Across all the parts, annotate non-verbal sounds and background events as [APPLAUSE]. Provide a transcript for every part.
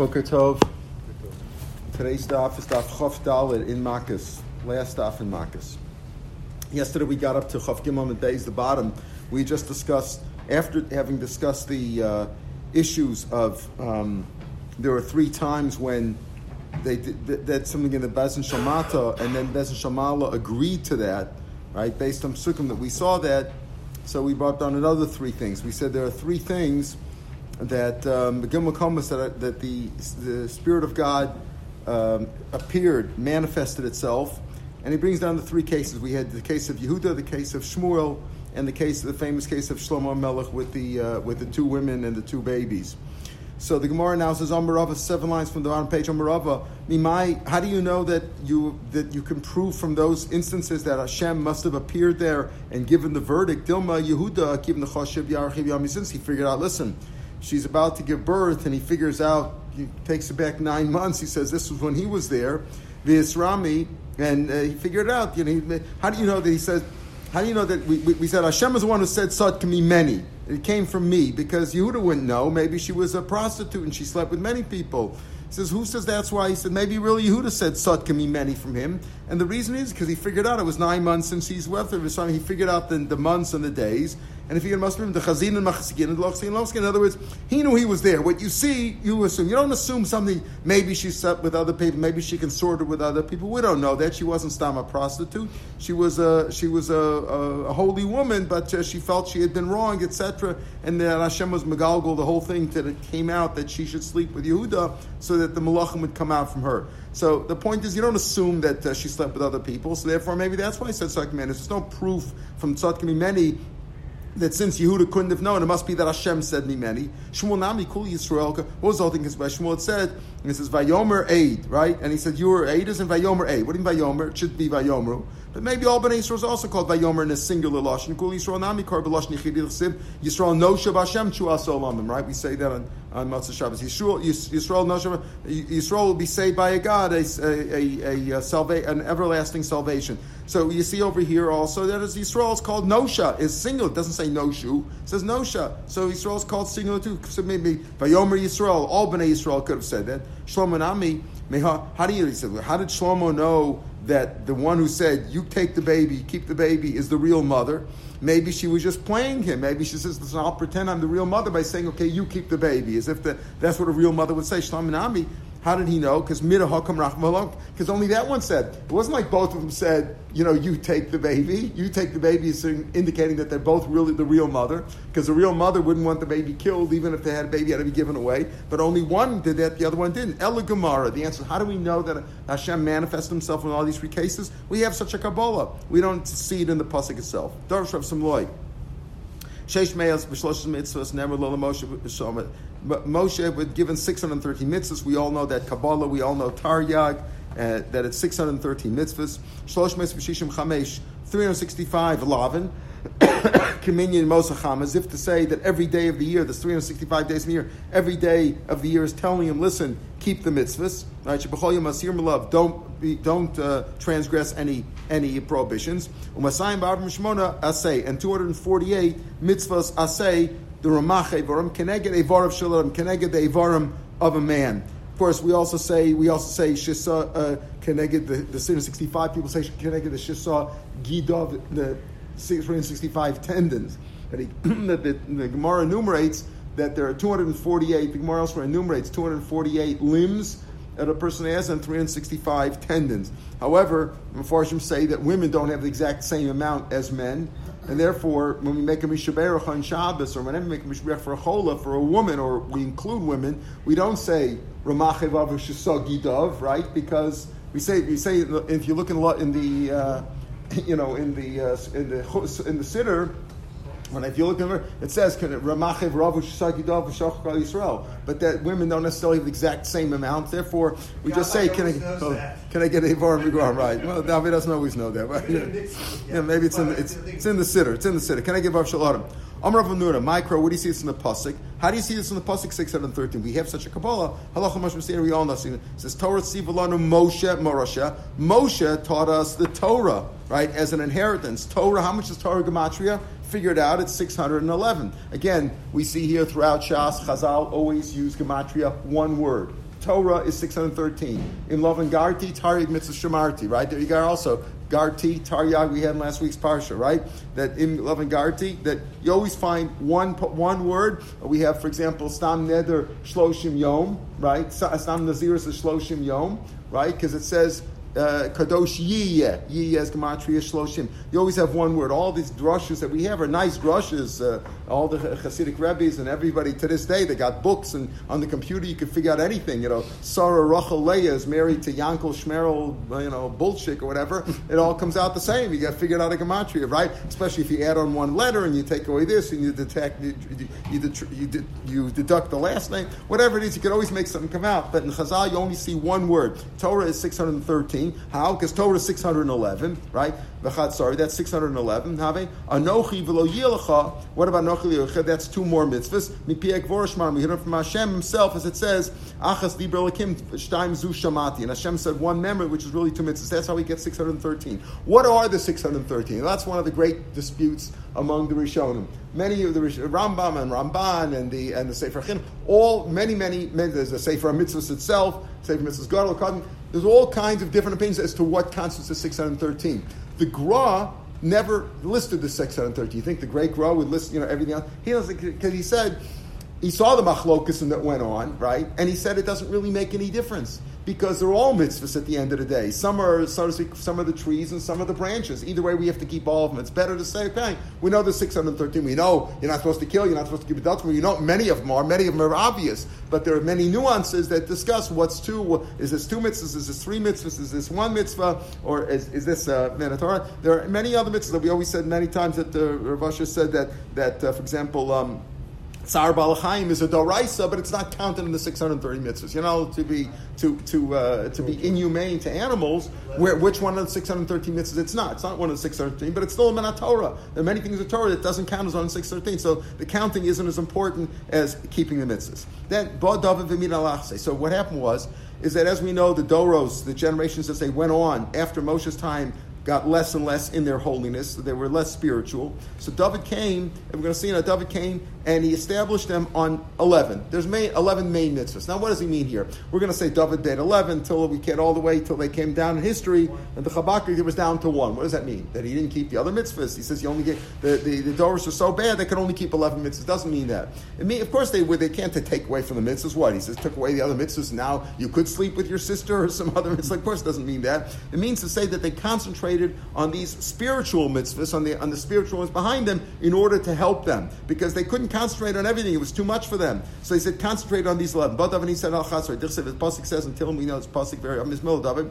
Boker Tov. Today's daf is daf Chof Dalit in Makis. Last daf in Makis. Yesterday we got up to Chof Gimel and Beis, the bottom. We just discussed, after having discussed the uh, issues of, um, there are three times when they did, did something in the Bezin Shamata, and then Bezin Shamala agreed to that, right, based on Sukkim that we saw that. So we brought down another three things. We said there are three things that um, Gimel that, that the, the Spirit of God um, appeared, manifested itself, and he brings down the three cases. We had the case of Yehuda, the case of Shmuel, and the case, the famous case of Shlomo Melech with the uh, with the two women and the two babies. So the Gemara now says Amarava, seven lines from the bottom page. Amarava, how do you know that you that you can prove from those instances that Hashem must have appeared there and given the verdict? Dilma Yehuda, given the Choshev Yarchiv Yami, since he figured out, listen, she's about to give birth, and he figures out, he takes it back nine months. He says this was when he was there, Visrami, and uh, he figured it out. You know, he, how do you know that he says? How do you know that we, we, we said Hashem is the one who said Sod can be many? It came from me because Yehuda wouldn't know. Maybe she was a prostitute and she slept with many people. He says, who says that's why? He said, maybe really Yehuda said Sot can be many from him. And the reason is because he figured out it was nine months since he's with her. So he figured out the, the months and the days. And if you must have the chazin and machasikin and and in other words, he knew he was there. What you see, you assume. You don't assume something, maybe she slept with other people, maybe she consorted with other people. We don't know that. She wasn't stam a prostitute. She was a, she was a, a, a holy woman, but uh, she felt she had been wrong, etc. And that Hashem was megalgal, the whole thing that it came out that she should sleep with Yehuda so that the malachim would come out from her. So the point is, you don't assume that uh, she slept with other people. So therefore, maybe that's why I said Tzadkim There's no proof from many that since Yehuda couldn't have known, it must be that Hashem said me many. Shmuel Nami Kul Yisrael. What was the whole thing? Because Shmuel had said, and it says Vayomer Aid, right? And he said, You were Aid, isn't Vayomer Aid. What do you mean Vayomer? It should be Vayomeru. But maybe all Bnei Yisrael is also called Vayomer in a singular lashon. Kul Yisrael Nami Kar B'Lashon Yichid Yisrael No Shav Hashem Chu right? We say that on, on Motzei Shabbos. Yisrael, Yisrael No Shav, Yisrael will be saved by a God, a, a, a, a salva- an everlasting salvation. So you see over here also that as Yisrael is called Nosha, is singular. It doesn't say Noshu, it says Nosha. So Yisrael is called singular too. So maybe Vayomer Yisrael, all Bnei Yisrael could have said that. Shlomo Nami, how do you, how did Shlomo know that the one who said, you take the baby, keep the baby, is the real mother? Maybe she was just playing him. Maybe she says, listen, I'll pretend I'm the real mother by saying, okay, you keep the baby, as if the, that's what a real mother would say. Shlomo Nami, how did he know? Because Because only that one said. It wasn't like both of them said, you know, you take the baby. You take the baby indicating that they're both really the real mother. Because the real mother wouldn't want the baby killed, even if they had a baby, had to be given away. But only one did that, the other one didn't. Ella Gemara. The answer: How do we know that Hashem manifests Himself in all these three cases? We have such a Kabbalah. We don't see it in the pasuk itself. Darsh Rav Simlai. Sheish Me'as b'shlosh mitzvahs never lo Moshe b'shomet. Moshe was given 613 mitzvahs. We all know that Kabbalah. We all know Taryag. Uh, that it's 613 mitzvahs. Shlosh Me'as b'shishim chamesh. 365 lavin. [COUGHS] Communion Mosacham, as if to say that every day of the year, there's 365 days in the year, every day of the year is telling him, listen, keep the mitzvahs. Right? Don't be, don't uh, transgress any any prohibitions. Asay and 248 mitzvahs asay the ramach evarim keneged evarim shalom keneged the evarim of a man. Of course, we also say we also say shisa uh, keneged the the 65 people say keneged the shisa gidov the 365 tendons. That, he, [CLEARS THROAT] that the, the Gemara enumerates that there are 248, the Gemara elsewhere enumerates 248 limbs that a person has and 365 tendons. However, Mepharshim say that women don't have the exact same amount as men, and therefore, when we make a mishaberach on Shabbos, or whenever we make a mishaberach for a chola, for a woman, or we include women, we don't say Ramachevav Gidav, right? Because we say we say if you look in, in the uh, [LAUGHS] you know in the uh, in the in the siddur when if you look at it, it says Ramachev Ravu Yisrael, but that women don't necessarily have the exact same amount. Therefore, we just say, "Can I, oh, can I get a var Right? Well, David doesn't always know that. Right? [LAUGHS] Yeah, maybe it's in the, it's, it's in the siddur. It's in the siddur. Can I give Rav Shalom? Amr Nura, micro. What do you see this in the pasuk? How do you see this in the seven, thirteen? We have such a Kabbalah. Halacha Mashmasir. We all know. It says Torah Sivalanu Moshe Morasha. Moshe taught us the Torah, right, as an inheritance. Torah. How much is Torah gematria? figured out it's 611. Again, we see here throughout Shas, Chazal always use Gematria, one word. Torah is 613. In Lavan Garti, Taryag Mitzvah Shemarti, right? There you go also. Garti, Taryag, we had in last week's Parsha, right? That in Lavan Garti, that you always find one one word. We have, for example, Stam Neder Shloshim Yom, right? Stam Nazir is Shloshim Yom, right? Because it says uh, kadosh yiyeh, yiyeh is gematria shloshim. You always have one word. All these drushes that we have are nice drushes. Uh, all the Hasidic rabbis and everybody to this day, they got books and on the computer you can figure out anything. You know, Sarah Rachel Leah is married to Yankel Shmerel, you know, bullshit or whatever. It all comes out the same. You got to figure out a gematria, right? Especially if you add on one letter and you take away this and you detect you, you, you, you deduct the last name, whatever it is, you can always make something come out. But in Chazal, you only see one word. Torah is six hundred and thirteen. How? Because Torah is 611, right? sorry, that's 611. Have Anochi v'lo yilacha. What about Anochi That's two more mitzvahs. Mipiek vorishmar. We hear from Hashem himself, as it says, Achas libra lakim shtaim zu shamati. And Hashem said one memory, which is really two mitzvahs. That's how we get 613. What are the 613? That's one of the great disputes among the Rishonim. Many of the Rambam and Ramban and the and the Sefer Chin, all many many, there's the Sefer Mitzvahs itself, Sefer Mitzvahs Gadol, there's all kinds of different opinions as to what constitutes the 613. The Gra never listed the 630. You think the great Gra would list, you know, everything else? He doesn't, because he said, he saw the machlokas that went on, right? And he said it doesn't really make any difference because they're all mitzvahs at the end of the day. Some are, so to speak, some of the trees and some of the branches. Either way, we have to keep all of them. It's better to say, okay, we know the 613. We know you're not supposed to kill, you're not supposed to keep adults. We know many of them are. Many of them are obvious. But there are many nuances that discuss what's two. Is this two mitzvahs? Is this three mitzvahs? Is this one mitzvah? Or is, is this uh, Torah? There are many other mitzvahs that we always said many times that uh, Rav Asher said that, that uh, for example, um, Tsar Balachayim is a doraisa, but it's not counted in the 630 mitzvahs. You know, to be to to uh, to be inhumane to animals, where which one of the 613 mitzvahs it's not. It's not one of the 613, but it's still a minat Torah. There are many things in Torah that doesn't count as one on 613. So the counting isn't as important as keeping the mitzvahs. Then So what happened was is that as we know, the Doros, the generations as they went on after Moshe's time, got less and less in their holiness. They were less spiritual. So David came, and we're going to see now David came and he established them on 11. There's main, 11 main mitzvahs. Now, what does he mean here? We're going to say David did 11 until we get all the way till they came down in history, and the Chabakri was down to one. What does that mean? That he didn't keep the other mitzvahs. He says he only get the the, the Doris are so bad they could only keep 11 mitzvahs. Doesn't mean that. It mean, of course, they. They can't take away from the mitzvahs. What he says took away the other mitzvahs. Now you could sleep with your sister or some other mitzvah. Of course, it doesn't mean that. It means to say that they concentrated on these spiritual mitzvahs, on the on the spiritual ones behind them, in order to help them because they couldn't concentrate on everything. It was too much for them. So he said, concentrate on these 11. But he said, Al Chasar. The Pasuk says, until we know it's Pasuk very, um, Mizmil David.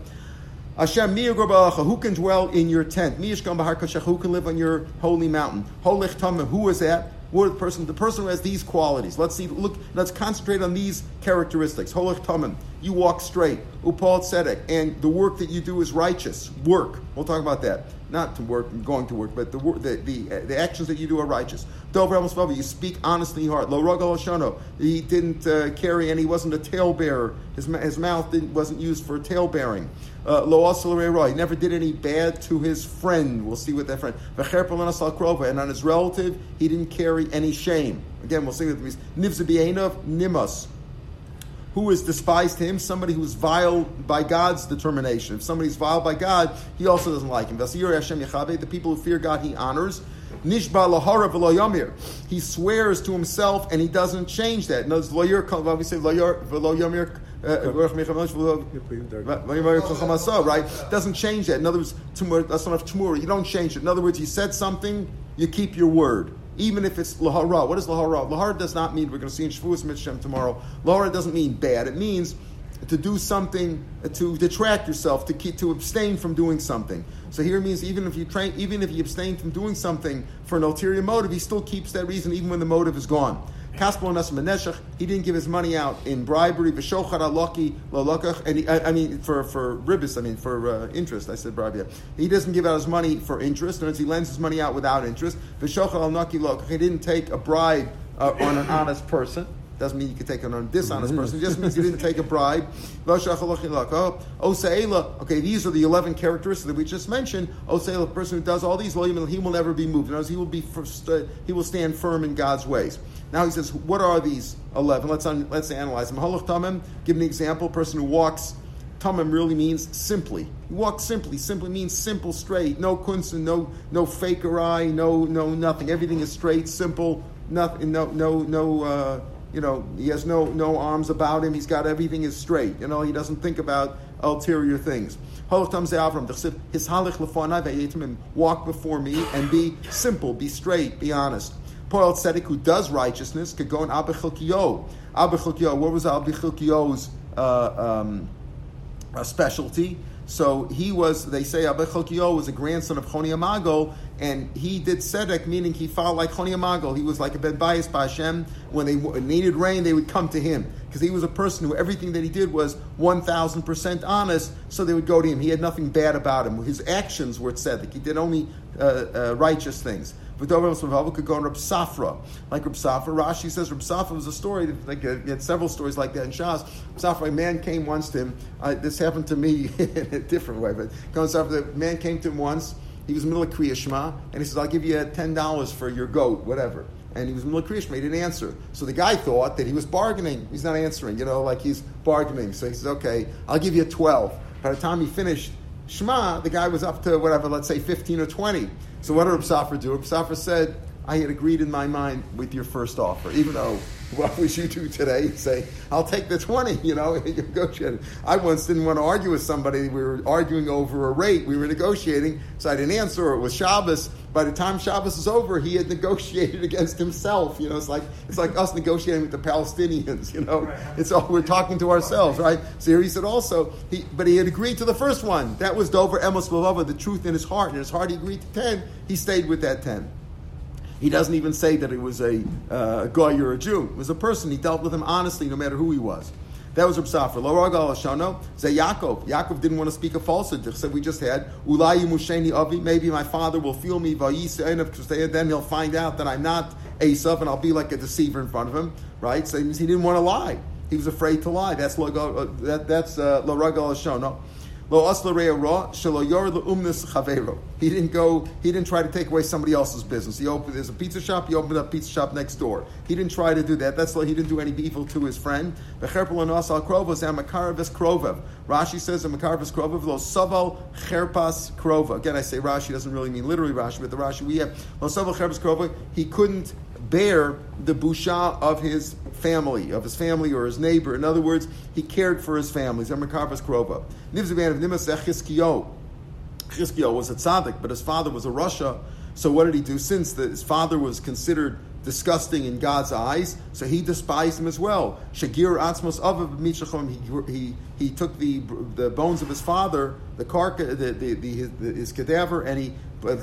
Hashem, who can dwell in your tent? Who can live on your holy mountain? Holich Tamim, who is that? The person? The person who has these qualities. Let's see. Look. Let's concentrate on these characteristics. Holich Tamim. You walk straight. Upal Tzedek. And the work that you do is righteous. Work. We'll talk about that. Not to work, going to work, but the the the, the actions that you do are righteous. Dov Dover You speak honestly heart. Lo Rogal He didn't uh, carry and he wasn't a talebearer. His his mouth wasn't used for talebearing. Uh, Lo He never did any bad to his friend. We'll see what that friend. And on his relative, he didn't carry any shame. Again, we'll see what it means. Nivza Nimas who is despised to him, somebody who's vile by God's determination. If somebody's vile by God, he also doesn't like him. The people who fear God, he honors. Nishba lahara v'lo. He swears to himself and he doesn't change that. No. Uh, right? Doesn't change that. In other words, that's not tomorrow. You don't change it. In other words, you said something, you keep your word even if it's lahara. What is lahara? Lahara does not mean, we're going to see in Shavuos Mitzvah tomorrow, lahara doesn't mean bad. It means to do something, to detract yourself, to keep, to abstain from doing something. So here it means even if you train, even if you abstain from doing something for an ulterior motive, he still keeps that reason even when the motive is gone. He didn't give his money out in bribery. And he, I, I mean, for for ribis, I mean for uh, interest. I said bribery. He doesn't give out his money for interest. And he lends his money out without interest. He didn't take a bribe uh, on an honest person. Doesn't mean you can take on a dishonest person. It just means you didn't take a bribe. Oh, okay, these are the 11 characteristics that we just mentioned. Oseila, the person who does all these, he will never be moved. In other words, he will, be first, uh, he will stand firm in God's ways. Now he says, what are these 11? Let's, un, let's analyze them. Give an example. A person who walks Tamim really means simply. Walk simply. Simply means simple, straight. No kunsten, no no faker eye, no no nothing. Everything is straight, simple. Nothing. No no no. Uh, you know, he has no no arms about him. He's got everything is straight. You know, he doesn't think about ulterior things. Walk before me and be simple, be straight, be honest. Paul Tzedek, who does righteousness, could go in Abichilkiyo. Abichilkiyo, what was Abichilkiyo's uh, um, specialty. So he was, they say, Abba was a grandson of Choni Amago, and he did tzedek, meaning he fought like Choni Amago. He was like a ben bias by Hashem. When they needed rain, they would come to him because he was a person who everything that he did was one thousand percent honest. So they would go to him. He had nothing bad about him. His actions were tzedek. He did only uh, uh, righteous things. V'dover could go on Reb Safra. Like Reb Safra, Rashi says Reb Safra was a story, like uh, he had several stories like that in Shas. Reb Safra, a man came once to him, uh, this happened to me [LAUGHS] in a different way, but the man came to him once, he was middle of Kriya Shema, and he says, I'll give you $10 for your goat, whatever. And he was Shema, he didn't answer. So the guy thought that he was bargaining. He's not answering, you know, like he's bargaining. So he says, okay, I'll give you 12. By the time he finished Shema, the guy was up to whatever, let's say 15 or 20. So what did Reb do? Reb said, I had agreed in my mind with your first offer, even though [LAUGHS] what would you do today? Say, I'll take the 20, [LAUGHS] you know, negotiate. I once didn't want to argue with somebody. We were arguing over a rate. We were negotiating, so I didn't answer. It was Shabbos. By the time Shabbos is over, he had negotiated [LAUGHS] against himself. You know, it's like it's like us negotiating with the Palestinians. [LAUGHS] You know, it's all we're talking to ourselves, right? So here he said also, he, but he had agreed to the first one. That was Dover Emos Belova, the truth in his heart. In his heart, he agreed to 10. He stayed with that 10. He doesn't even say that it was a uh, guy or a Jew. It was a person. He dealt with him honestly, no matter who he was. That was Reb. Lo ragal Shano. Say Yaakov. Yaakov didn't want to speak a falsehood. So we just had Ulayi Musheni Avi. Maybe my father will feel me. Then he'll find out that I'm not Esav, and I'll be like a deceiver in front of him. Right. So he didn't want to lie. He was afraid to lie. That's lo, uh, uh, lo ragal Shano. Lo ra. He didn't go. He didn't try to take away somebody else's business. He opened. There's a pizza shop. He opened up a pizza shop next door. He didn't try to do that. That's why he didn't do any evil to his friend. Rashi says in Makaravis Krovav lo saval cherpas krova. Again, I say Rashi doesn't really mean literally Rashi, but the Rashi we have lo saval cherpas krova. He couldn't bear the busha of his family, of his family or his neighbor. In other words, he cared for his family. Zemarkarvas Krova. Nivzavan of Nimasech Chizkiyo. Chizkiyo was a tzaddik, but his father was a Russia. So what did he do? Since the, his father was considered disgusting in God's eyes, so he despised him as well. Shagir Atzmos Avav he, he he took the the bones of his father, the carcass, the, the, the, his, his cadaver, and he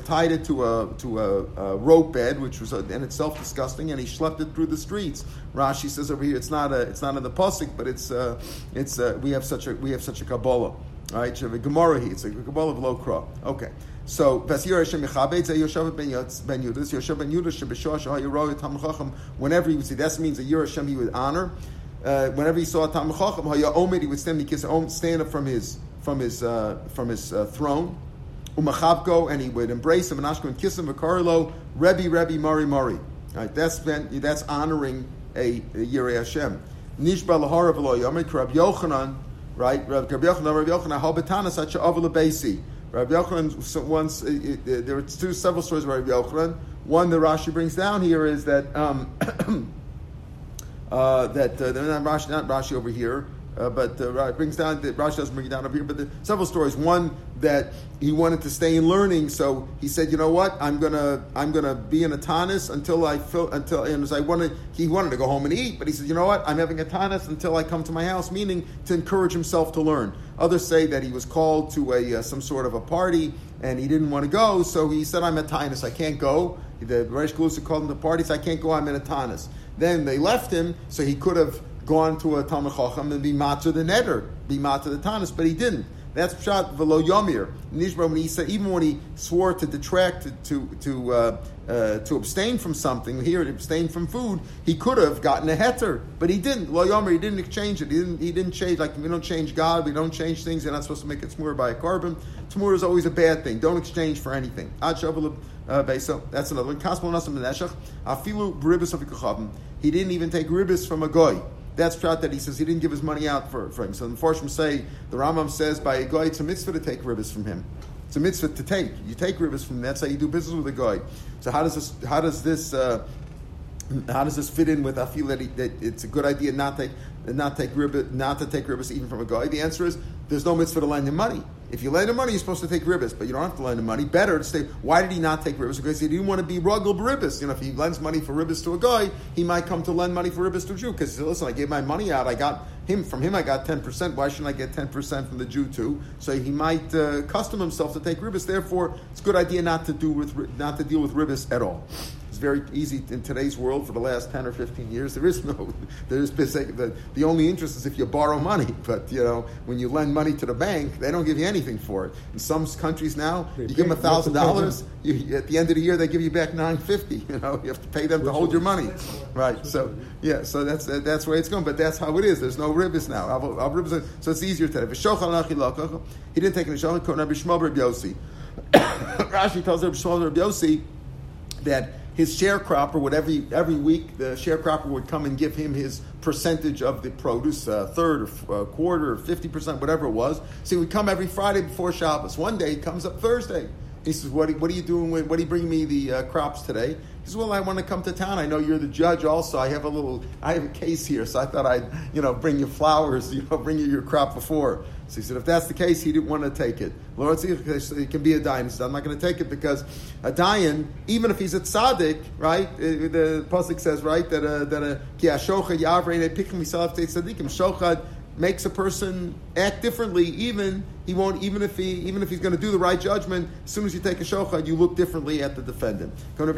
tied it to a to a, a rope bed, which was a, in itself disgusting, and he schlepped it through the streets. Rashi says over here, it's not a it's not in the pasuk, but it's uh, it's uh, we have such a we have such a kabbalah. Right, Gemara it's a kabbalah of low kra. Okay. So, whenever he would see, that means a Yer Hashem he would honor. Uh, whenever he saw a Tam Chacham, he would stand, he stand up from his, from his, uh, from his uh, throne umachavko, and he would embrace him and Ashko and kiss him, Vakarlo, Rebbe, Rebbe, Mari, Mari. Right, that's that's honoring a, a Yirei Hashem. Nishba lahara v'lo yomer, Rabbi Yochanan, right? Rabbi Yochanan, Rabbi Yochanan, habetanas at she'av lebesi. Rabbi Yochanan once, there are two several stories about Rabbi Yochanan. One that Rashi brings down here is that um, [COUGHS] uh, that uh, not Rashi, not Rashi over here, uh, but uh, brings down that Rashi doesn't bring it down up here, but the, several stories. One that he wanted to stay in learning, so he said, "You know what? I'm gonna I'm gonna be in a tanis until I feel until and as I wanted he wanted to go home and eat, but he said, "You know what? I'm having a tanis until I come to my house," meaning to encourage himself to learn. Others say that he was called to a uh, some sort of a party and he didn't want to go, so he said, "I'm a tanis, I can't go." The Reish Galusa called him to parties. I can't go. I'm in a tanis. Then they left him, so he could have gone to a Talmud Chacham and be matzah the neder, be matzah the tanis, but he didn't. That's pshat velo yomir. Nishba when even when he swore to detract to to uh, uh, to abstain from something here to abstain from food, he could have gotten a heter, but he didn't. Lo yomer he didn't exchange it. He didn't he didn't change like we don't change God, we don't change things. You're not supposed to make it smur by a carbon. Tamur is always a bad thing. Don't exchange for anything. Ad uh. That's another one. Neshach. Afilu Ribis of He didn't even take ribis from a goy. That's shot that he says he didn't give his money out for, for him. So the Forshim say, the Rambam says by a guy, it's a mitzvah to take ribis from him. It's a mitzvah to take. You take ribis from him. That's how you do business with a guy. So how does this, how does this, uh, how does this fit in with I feel that, he, that it's a good idea not take not take ribis, not to take ribis even from a guy? The answer is there's no mitzvah to lend him money. If you lend him money, you're supposed to take ribis, but you don't have to lend him money. Better to say, why did he not take ribis? Because he didn't want to be ruggle ribis. You know, if he lends money for ribis to a guy, he might come to lend money for ribis to a Jew. Because listen, I gave my money out, I got him from him, I got ten percent. Why shouldn't I get ten percent from the Jew too? So he might uh, custom himself to take ribis. Therefore, it's a good idea not to do with not to deal with ribis at all. It's very easy in today's world for the last 10 or 15 years. There is no, [LAUGHS] there's the, the only interest is if you borrow money. [LAUGHS] But, you know, when you lend money to the bank, they don't give you anything for it. In some countries now, you give them $1,000, at the end of the year, they give you back 950 [LAUGHS] You know, you have to pay them to hold your money. Right. So, yeah, so that's that's the way it's going. But that's how it is. There's no ribis now. So it's easier today. He didn't take any shochan. [COUGHS] Rashi tells Rabbi Shmuel Yossi that his sharecropper would every every week the sharecropper would come and give him his percentage of the produce, a third or a quarter or fifty percent, whatever it was. So he would come every Friday before Shabbos. One day he comes up Thursday. He says, "What, what are you doing? With, what are you bringing me the uh, crops today?" Says, "Well, I want to come to town. I know you're the judge. Also, I have a little, I have a case here, so I thought I'd, you know, bring you flowers. You know, bring you your crop before." So he said, if that's the case, he didn't want to take it. Lord, it can be a dayan. He said, I'm not going to take it because a dayan, even if he's a tzaddik, right? Uh, the pasuk says, right, that a that a ki epikim misalaf tzaddikim shochad makes a person act differently, even he won't even if he even if he's going to do the right judgment. As soon as you take a shochad, you look differently at the defendant. And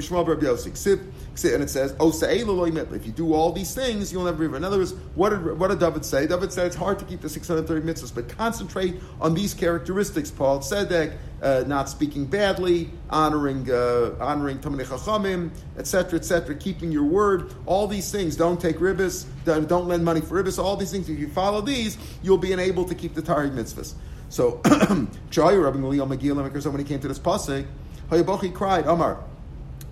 it says, "Oh, if you do all these things, you'll never be." In other words, what did what did David say? David said it's hard to keep the six hundred thirty mitzvahs, but concentrate on these characteristics. Paul said that uh, not speaking badly, honoring uh, honoring Talmidei Chachamim, etc., etc., keeping your word. All these things. Don't take ribis. Don't, lend money for ribis. All these things. If you follow these, you'll be able to keep the Tari mitzvahs. So, [CLEARS THROAT] when he came to this pasuk, Hayabochi cried, Omar,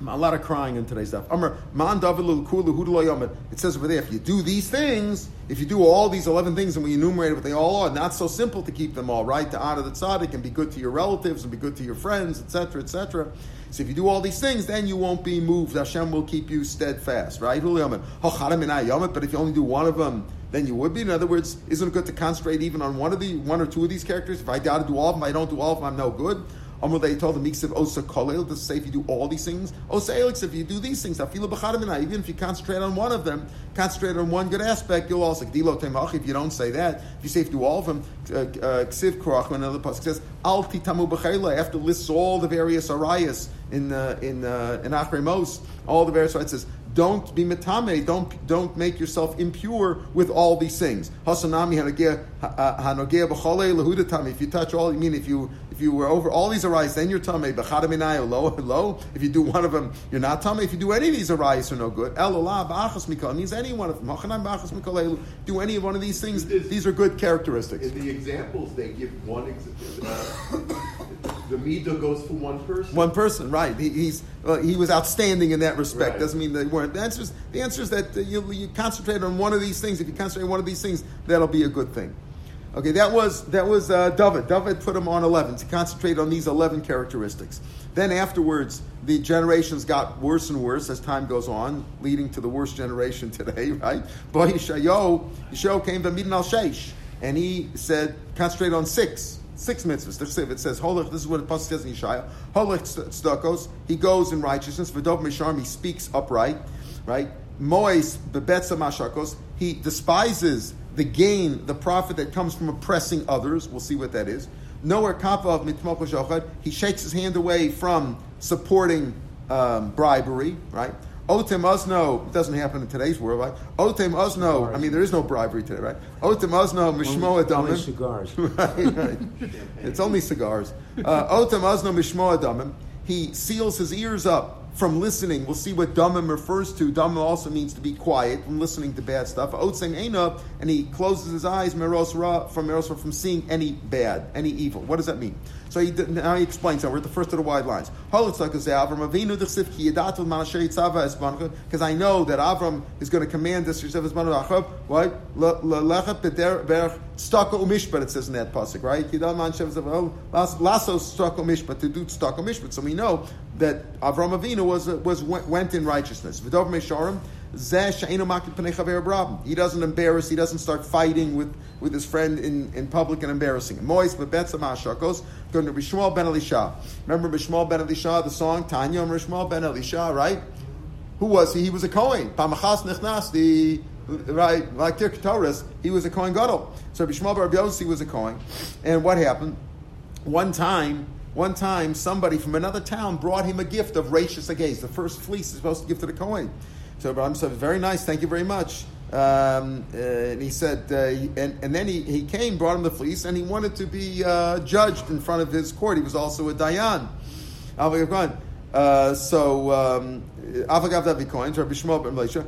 a lot of crying in today's stuff. It says over there, if you do these things, if you do all these 11 things and we enumerate what they all are, not so simple to keep them all, right? To honor the tzaddik and be good to your relatives and be good to your friends, etc., etc. So if you do all these things, then you won't be moved. Hashem will keep you steadfast, right? But if you only do one of them, you would be. In other words, isn't it good to concentrate even on one of the one or two of these characters? If I got to do all of them, I don't do all of them, I'm no good. Amr they told the Miksiv Osa Kolel to say if you do all these things, Osa Elix if you do these things, Afilu even if you concentrate on one of them, concentrate on one good aspect, you'll also Dilo Temach if you don't say that. If you say if you do all of them, uh, uh, Ksiv Korach another pasuk says Al Titamu B'chayla after lists all the various arayas in uh, in uh, in Acharei Mos, all the various it says don't be metame, don't don't make yourself impure with all these things. Hasanami. If you touch all, I mean if you if you were over all these arise, then you're tame. B'chadaminayo low low. If you do one of them, you're not tame. If you do any of these arise, you're no good. Elolah b'achas mikol means any one of them. Hachanam b'achas mikol Do any one of these things. These are good characteristics. In the examples, they give one example. Uh, [COUGHS] the midah goes for one person. One person, right? He, he's well, he was outstanding in that respect. Right. Doesn't mean they weren't. The answer is the answer is that you, you concentrate on one of these things. If you concentrate on one of these things, that'll be a good thing. Okay, that was that was uh, David. David put him on eleven to concentrate on these eleven characteristics. Then afterwards, the generations got worse and worse as time goes on, leading to the worst generation [LAUGHS] today. Right? Boy, Yishayo, came to Midin al Sheish, and he said concentrate on six six mitzvahs. It says, Holech, this is what the Pasuk says in Yeshaya. Holech tzedakos, he goes in righteousness. V'dov misharm, he speaks upright, right? Mois bebetza mashakos, he despises the gain, the profit that comes from oppressing others. We'll see what that is. Nowhere kappa of mitmoko he shakes his hand away from supporting um, bribery, right? Otem Osno, it doesn't happen in today's world, right? Otem Osno, I mean, there is no bribery today, right? Otem Osno, Mishmo Adamim. Only cigars. [LAUGHS] right, right. It's only cigars. Uh, Otem Osno, Mishmo Adamim. He seals his ears up from listening. We'll see what damim refers to. Damim also means to be quiet from listening to bad stuff. Otzem Eina, and he closes his eyes meros from meros from seeing any bad, any evil. What does that mean? So he, now he explains. Now we're at the first of the wide lines. Because I know that Avram is going to command this. What? Staka umishpat. It says in that pasuk, right? Lasso staka umishpat to do staka umishpat. So we know that Avram Avinu was was went in righteousness. V'dov meisharim. He doesn't embarrass. He doesn't start fighting with, with his friend in, in public and embarrassing him. Mois bebetzam ashakos going to Bishmal ben Elisha. Remember Bishmal ben Elisha, the song Tanya Bishmal ben Elisha, right? Who was he? He was a Kohen. Pamachas nichnas the right like Tirk Torres. He was a Kohen Gadol. So Bishmal bar was a Kohen. And what happened? One time. One time, somebody from another town brought him a gift of Rachis Agaze, the first fleece he's supposed to give to the Kohen. So Abraham said, "Very nice, thank you very much." Um, uh, and he said, uh, and, and then he, he came, brought him the fleece, and he wanted to be uh, judged in front of his court. He was also a dayan. Uh, so um, Avagav Davi Kohen, Rabbi Shmuel ben Elisha,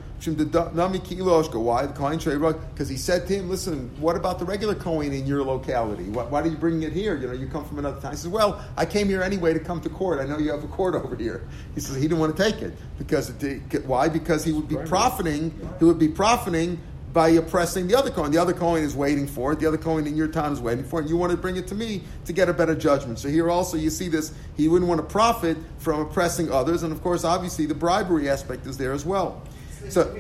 Nami Kilo Oshka. Why the Kohen Shrei Because he said to him, "Listen, what about the regular coin in your locality? Why, why, are you bringing it here? You know, you come from another town." He says, "Well, I came here anyway to come to court. I know you have a court [LAUGHS] over here." He says he didn't want to take it because it, why? Because he would be profiting. He would be profiting by oppressing the other coin. The other coin is waiting for it. The other coin in your town is waiting for it. You want to bring it to me to get a better judgment. So here also you see this. He wouldn't want to profit from oppressing others, and of course, obviously, the bribery aspect is there as well. So.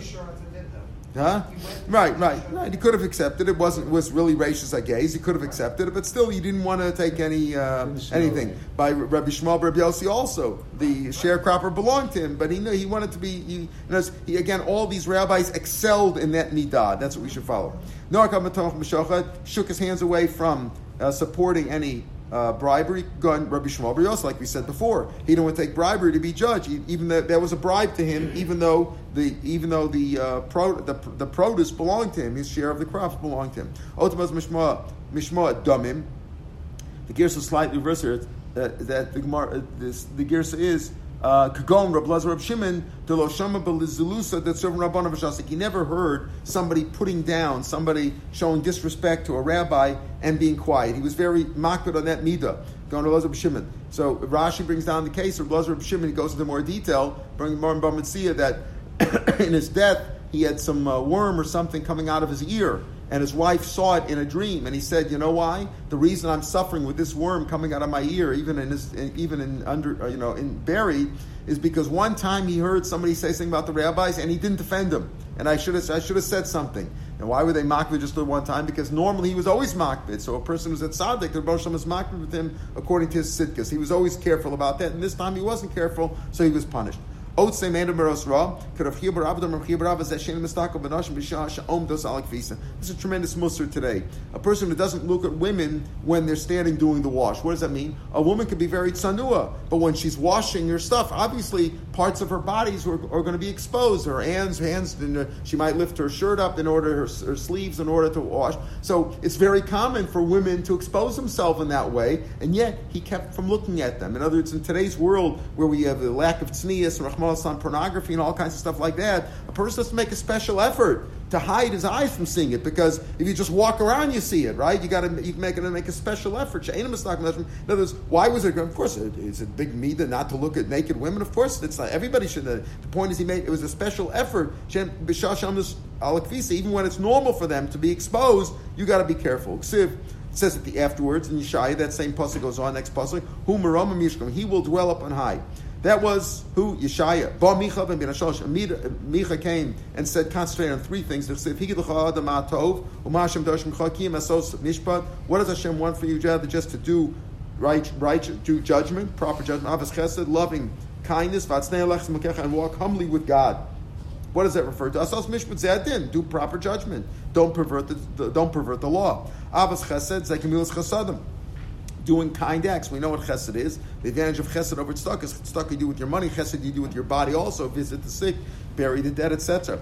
Huh? Right, right, right. He could have accepted it. wasn't was really racist I guess. He could have accepted it, but still, he didn't want to take any uh, anything. By Rabbi Shmuel Rabbi Yossi also, the sharecropper belonged to him, but he knew he wanted to be. He, you know, he again, all these rabbis excelled in that midah. That's what we should follow. Noach shook his hands away from uh, supporting any uh, bribery, gun Rabbi Shmuel Brios, like we said before, he didn't want to take bribery to be judged. He, even that there was a bribe to him, even though the even though the uh, pro, the, the produce belonged to him, his share of the crops belonged to him. Otamaz Mishma Mishma Damim. The Gersa slightly reversed uh, that the uh, this, the Gersa is Kagon Rab Lazar Rab Shimon de Lo Shama Belizilusa that serving Rabbana Vashasik. He never heard somebody putting down, somebody showing disrespect to a rabbi and being quiet. He was very makbid on that midah. Going to Lazar Shimon. So Rashi brings down the case of Lazar Shimon. He goes into more detail, bringing more Bava Metzia that [COUGHS] in his death he had some uh, worm or something coming out of his ear and his wife saw it in a dream, and he said, "You know why? The reason I'm suffering with this worm coming out of my ear, even in his, even in under, uh, you know, in buried, is because one time he heard somebody say something about the rabbis, and he didn't defend them, and I should have, I should have said something. And why were they makbid just the one time? Because normally he was always makbid. So a person who's at tzaddik, the Rosh was makbid with him according to his sitkas. He was always careful about that, and this time he wasn't careful, so he was punished. This is a tremendous musr today. A person who doesn't look at women when they're standing doing the wash. What does that mean? A woman could be very tsanua, but when she's washing her stuff, obviously parts of her bodies are, are going to be exposed. Her hands, hands, uh, she might lift her shirt up in order, her, her sleeves in order to wash. So it's very common for women to expose themselves in that way, and yet he kept from looking at them. In other words, in today's world where we have the lack of on pornography and all kinds of stuff like that, a person has to make a special effort to hide his eyes from seeing it because if you just walk around, you see it, right? You got to you make it make a special effort. In other words, why was it? Of course, it's a big midah not to look at naked women. Of course, it's not. Everybody should. The point is, he made it was a special effort. Even when it's normal for them to be exposed, you got to be careful. It says at the afterwards in Yeshaya, that same pasuk goes on. Next pasuk, who He will dwell up on high. That was who? Yeshaya. Ba Micha ben Ben Micha came and said, concentrate on three things. What does Hashem want for you, rather Just to do right, right, do judgment, proper judgment. Avas chesed, loving kindness, and walk humbly with God. What does that refer to? Asas mishpat zedin. Do proper judgment. Don't pervert the, don't pervert the law. Avas chesed zekamilas chasadim doing kind acts. We know what chesed is. The advantage of chesed over tzedakah is tzedakah you do with your money, chesed you do with your body also, visit the sick, bury the dead, etc.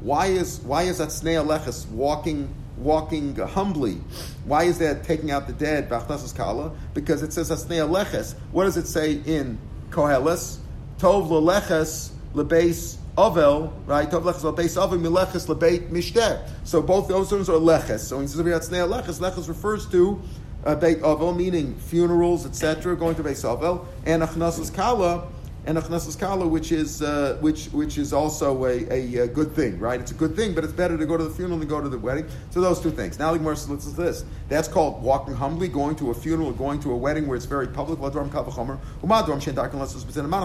Why is why is that snei aleches walking walking uh, humbly? Why is that taking out the dead? kala? Because it says asnei aleches. What does it say in Koheles? Tov leleches lebeis Avel, right? Tov leches lebeis avel mileches lebeit mishteh. So both those terms are leches. So when he says leches, leches refers to uh, beit avel, meaning funerals, etc., going to beis avel, and achnasas kala and Achnasas Kala, which is uh, which which is also a, a, a, good thing, right? It's a good thing, but it's better to go to the funeral than go to the wedding. So those two things. Now Gemara says this. That's called walking humbly, going to a funeral, going to a wedding where it's very public.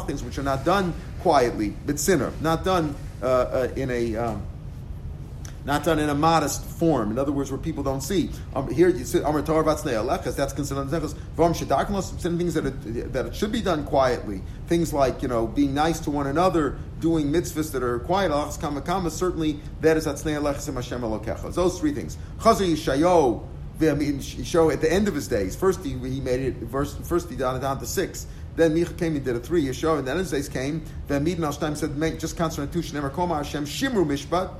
Things which are not done quietly, but sinner, not done uh, uh, in a. Um, not done in a modest form. In other words, where people don't see. Um, here you see Amar Torah Alechas, that's considered Nechas. Vom Shedarknos, things that it, that it should be done quietly. Things like, you know, being nice to one another, doing mitzvahs that are quiet, Alachas Kamakama, certainly that is Atznei Alechas and Hashem Elokecha. Those three things. Chazer Yishayo, show at the end of his days. First he, he made it, first he done it down to six. Then Micha came and did a three Yeshua, and then his days came. Then Midin Al said, just concentrate on Tushin Emer Hashem Shimru Mishpat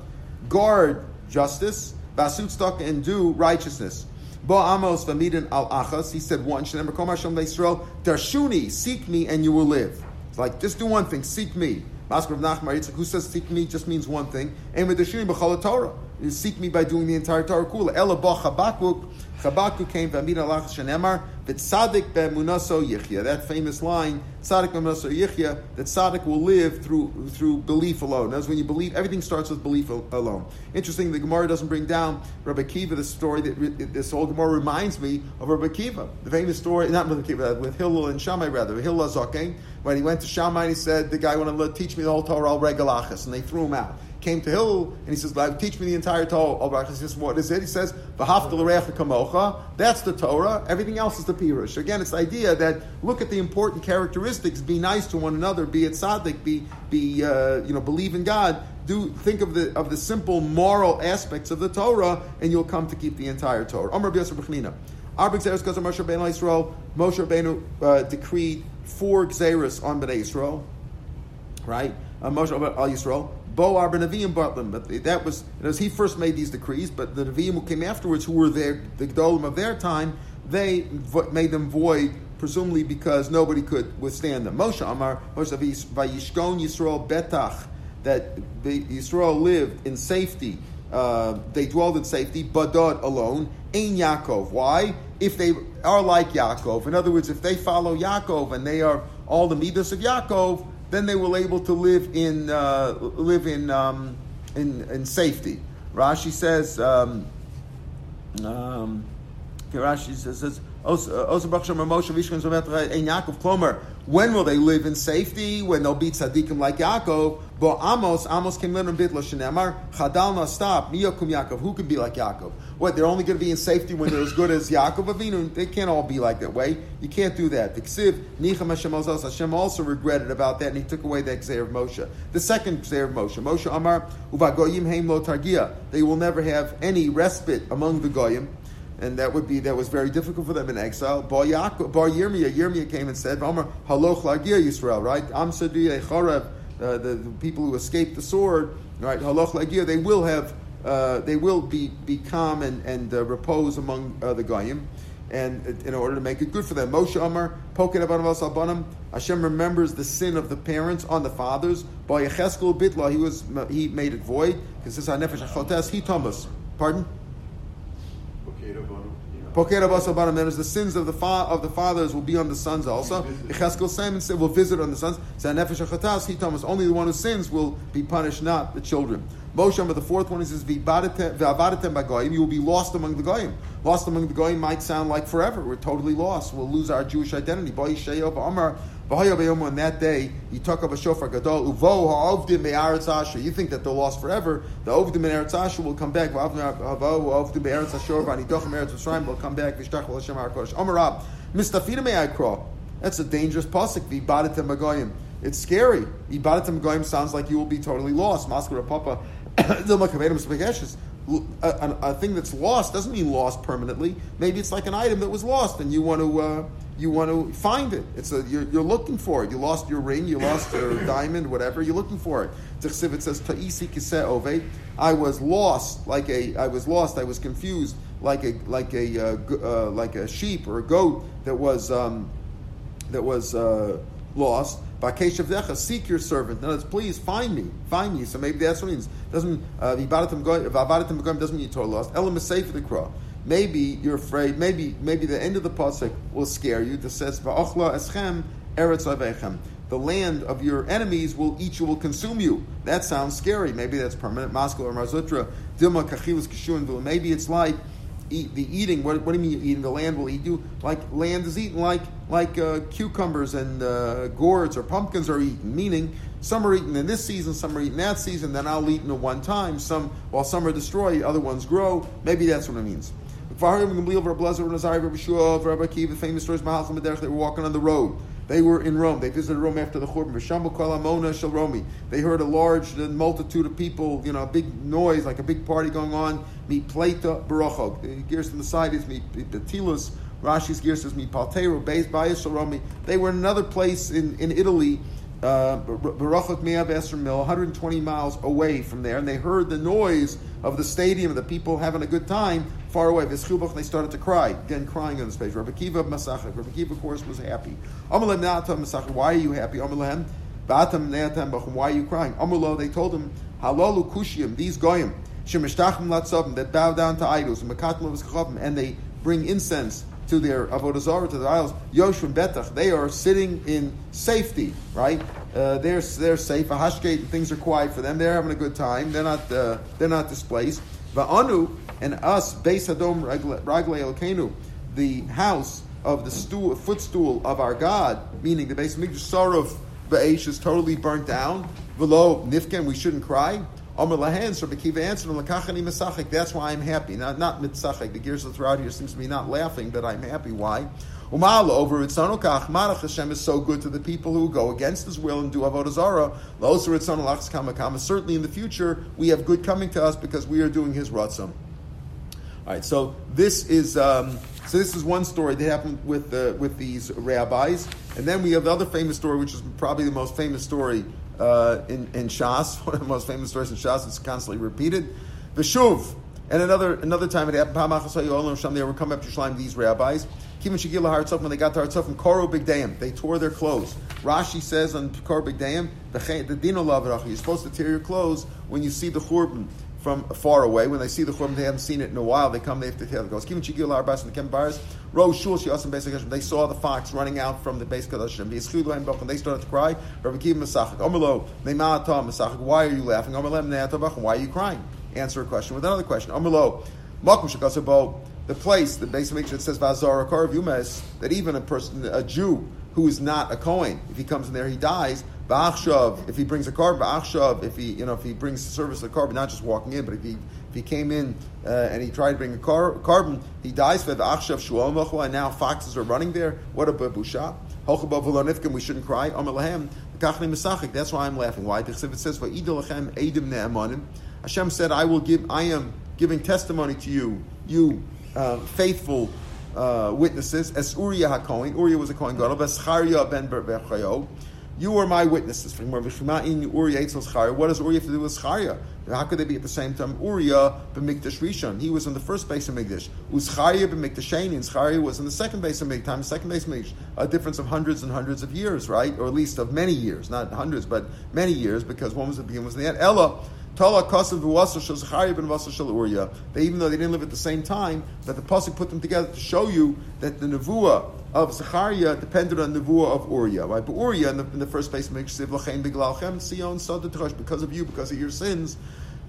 guard justice, basut stock, and do righteousness. Bo Amos v'midin al achas. He said one. Shenem rekom Hashem leIsrael. Darshuni, seek me and you will live. It's like just do one thing, seek me. Masker of Nachmar Yitzchak, who says seek me just means one thing. And with Darshuni b'chol Torah, seek me by doing the entire Torah kula. Ela bo Chabakuk. Chabakuk came v'amid al achas shenemar. V'tzadik be'munaso yichya. That famous line, tzadik be'munaso yichya, that tzadik will live through through belief alone. That's when you believe, everything starts with belief alone. Interesting, the Gemara doesn't bring down Rabbi Kiva, the story that this whole Gemara reminds me of Rabbi Kiva. The famous story, not Rabbi Kiva, with Hillel and Shammai rather, Hillel Zaken, when he went to Shammai and he said, the guy want to teach me the whole Torah, al regalachas, and they threw him out came to Hillel and he says, teach me the entire Torah. He says, what is it? He says, kamocha. That's the Torah. Everything else is the Pirush. Again, it's the idea that look at the important characteristics. Be nice to one another. Be it tzaddik. Be be uh, you know believe in God. Do think of the of the simple moral aspects of the Torah, and you'll come to keep the entire Torah. Amr Moshe Rabbeinu uh, decreed four gzeros on Bnei Yisrael, right? Uh, Moshe Al Yisrael. Bo Arba Nevi'im Bartlim. But that was, as he first made these decrees, but the Nevi'im who came afterwards, who were their, the Gdolim of their time, they vo- made them void, presumably because nobody could withstand them. Moshe Amar, Moshe Vayishkon Yisrael Betach, that Yisrael lived in safety. Uh, they dwelled in safety, Badad alone, Ein Yaakov. Why? If they are like Yaakov, in other words, if they follow Yaakov and they are all the midas of Yaakov, then they were able to live in uh, live in, um, in in safety. Rashi says. Um, um, Rashi says, Uh, when will they live in safety? When they'll be tzaddikim like Yaakov? But Amos, Amos came in bitlo shenemar chadal na stop miyakum Yaakov. Who can be like Yaakov? What they're only going to be in safety when they're as good as Yaakov Avinu? They can't all be like that way. You can't do that. The ksiv nicham Hashem Hashem also regretted about that, and he took away that gzeir of Moshe. The second gzeir of Moshe, Moshe Amar uvagoyim heim lo targia. They will never have any respite among the goyim and that would be that was very difficult for them in exile. Bar, Yaakov, Bar Yirmiyah, Yirmiyah came and said, "Amar haloch lagir Yisrael." Right? Am chorev. Uh, the, people who escaped the sword, right? Haloch lagir. They will have. Uh, they will be, be calm and, and uh, repose among uh, the goyim, and in order to make it good for them. Moshe Amar Poket Abanim Hashem remembers the sin of the parents on the fathers. By Yecheskel Bitla, he was he made it void because this nefesh achotes he Thomas. Pardon. Is the sins of the fa- of the fathers will be on the sons also. Echeskel Simon said will visit on the sons. Nefesh Achatas, he us only the one who sins will be punished, not the children. Moshe, but the fourth one is V'avadatem bagoyim. You will be lost among the goyim. Lost among the goyim might sound like forever. We're totally lost. We'll lose our Jewish identity. Boy on that day, he took up a shofar gadol. Uvo ha'ovdim be'aretz asher. You think that they're lost forever? The ovdim be'aretz asher will come back. Ovdim be'aretz asher v'anidochem eretz v'shrayim will come back. V'shtach v'lashem ha'kodesh. Omarab mistafina me'ayikro. That's a dangerous pasuk. V'ibadatem magoyim. It's scary. Ibadatem magoyim sounds like you will be totally lost. Maskara papa. [COUGHS] a, a, thing that's lost doesn't mean lost permanently. Maybe it's like an item that was lost, and you want to uh, you want to find it. It's a you're, you're, looking for it. You lost your ring, you lost your [COUGHS] diamond, whatever. You're looking for it. It says Ta'isi kiseh ove. I was lost, like a I was lost. I was confused, like a like a uh, uh, like a sheep or a goat that was um, that was uh, lost. Bakeshavdecha, seek your servant. Now, please find me, find me. So maybe that's what it means. Doesn't uh, doesn't mean told lost. Elam is safe for the crow. Maybe you're afraid. Maybe maybe the end of the pasuk will scare you. That says va'ochla eschem eretz avechem. The land of your enemies will eat you, will consume you. That sounds scary. Maybe that's permanent. Maskal or Marzutra, Dilma kachilus kishun. Maybe it's like eat, the eating. What, what, do you mean eating? The land will eat you. Like land is eaten like like uh, cucumbers and uh, gourds or pumpkins are eaten. Meaning some are eaten in this season, some are eaten that season. Then I'll eat in at one time. Some while some are destroyed, other ones grow. Maybe that's what it means. Famous stories. They were walking on the road. They were in Rome. They visited Rome after the Churban. They heard a large multitude of people, you know, a big noise, like a big party going on. Meet Plata Barachog. The gears on the meet Tilus. Rashi's gear says meet Paltero, Beis Bayis Shalromi. They were in another place in, in Italy Barachot Me'av Mill, 120 miles away from there, and they heard the noise of the stadium, the people having a good time far away. V'schilbach, they started to cry, again crying on this page. Rabbi Kiva Masachik. Rabbi Kiva, of course, was happy. Amalem Na'atam Masachik. Why are you happy? Amalem Ba'atam Ne'atam Bachum. Why are you crying? Amalo, they told him, Halalu Kushim, these Goyim, Shemishtachim Latzavim, that bow down to idols, and they bring incense to their avodah zarah, to their idols, Yoshvim Betach, they are sitting in safety, right? Uh, they're they're safe. Hashgate, things are quiet for them. They're having a good time. They're not uh, they're not displaced. Va'anu and us, Beis Hadom Ragle Elkenu, the house of the stool, footstool of our God, meaning the of Mikdash Sarov Ba'esh is totally burnt down. Below Nifken, we shouldn't cry. Omer Lahan, so Bekiva answered, Lakachani Mesachik, that's why I'm happy. Not, not Mitzachik, the gears throughout here seems to be not laughing, but I'm happy. Why? Umala over Ritzanokach, Marach Hashem is so good to the people who go against His will and do Avodah Zarah. Loser Ritzanolachs Kamakama. Certainly in the future, we have good coming to us because we are doing His Ratzam. All right, so this is um, so this is one story that happened with with these rabbis, and then we have the other famous story, which is probably the most famous story uh, in, in Shas, [LAUGHS] one of the most famous stories in Shas. It's constantly repeated. The Shuv, and another another time it happened. They were coming up to Yerushalayim, these rabbis. When they got to Hartzov and Koro Bigdayim, they tore their clothes. Rashi says on Koro Bigdayim, the Dino You're supposed to tear your clothes when you see the Churban from far away. When they see the Churban, they haven't seen it in a while. They come, they have to tell the clothes. Even Shigil Arbas and the Kembaris, Rose Shul Shiasim Beis They saw the fox running out from the Beis Kadashim. They started to cry. Rabbi Kiva Masachik, Omelo, Neimata Masachik, why are you laughing? Omelem Neatabach, why are you crying? Answer a question with another question. Omelo, Makum Shakasabo, the place, the base makes it says Vazara Karav Yumes, that even a person, a Jew who is not a Kohen, if he comes in there, he dies. Ba'achshav, if he brings a korban, ba'achshav, if he, you know, if he brings the service of the korban, not just walking in, but if he, if he came in uh, and he tried to bring a car, korban, he dies for the achshav shual and now foxes are running there. What a babusha. Hochabav we shouldn't cry. Amalahem, kachni misachik. That's why I'm laughing. Why? The it says, "Va'idolachem edim ne'emanim." Hashem said, "I will give. I am giving testimony to you, you uh, faithful uh, witnesses, as Uriah HaKohen, Uriah was a Kohen Gadol, as Charia ben Berchayo, you are my witnesses. What does Uriah have to do with Charia? How could they be at the same time? Uriah b'mikdash rishon. He was in the first base of Mikdash. Uzcharia b'mikdash and Charia was in the second base of Mikdash. Second base of Mikdash. A difference of hundreds and hundreds of years, right? Or at least of many years, not hundreds, but many years, because one was the beginning, was the end. Ella Tala Kasav Zachariah ben Shel Uriah. They, even though they didn't live at the same time, that the pasuk put them together to show you that the nevuah of Zachariah depended on the nevuah of Uriah. Right? But Uriah in the, in the first place makes Siv Lachem Biglalchem Sion Sadatrush because of you, because of your sins.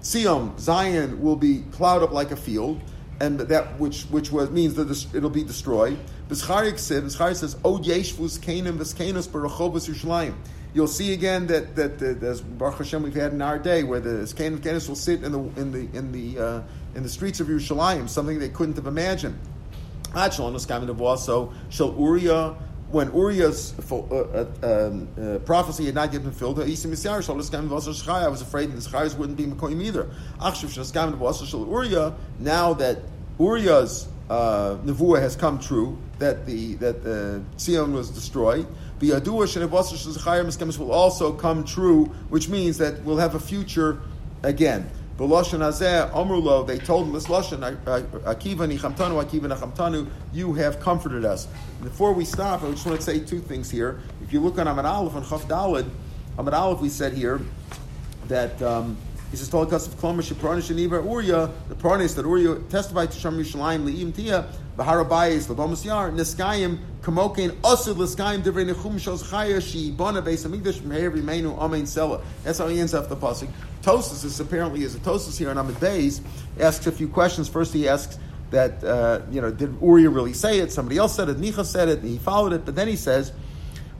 Sion Zion will be plowed up like a field. And that which which was means that it'll be destroyed. B'schariah says, "O Yeshvus Canaan v'Skanus Barachovas Yerushalayim." you'll see again that that, that as Baruch Hashem we've had in our day, where the Skan of will sit in the in the in the uh, in the streets of Yerushalayim, something they couldn't have imagined. So Shal Uriah when Uriah's uh, uh, um, uh, prophecy had not yet been fulfilled, I was afraid that the Schayas wouldn't be Mekoyim either. Shall Uriah, now that Uriah's uh, Nevuah has come true, that the that the Sion was destroyed, the Adua will also come true, which means that we'll have a future again. B'loshen hazeh amrulo, they told him this akiva nichamtanu akiva nachamtanu. You have comforted us. Before we stop, I just want to say two things here. If you look on Amad Aleph and Chaf Dalid, Amad Aleph, we said here that. Um, he says, "Told us of Klomer Shepronish and Uriah, the Pronis that Uriah testified to Shem Yerushalayim Le'im Tia, Baharabayis Labomus Yar Niskayim Kamokin Osud Liskayim Divrei Nechum Shos Chaya She Bona Beis Hamikdash Meher Rimenu Amen Sela." That's how he ends up the pasuk. Tosis is apparently is a Tosis here on Amid Beis asks a few questions. First, he asks that uh, you know did Uriah really say it? Somebody else said it. Micha said it, and he followed it. But then he says.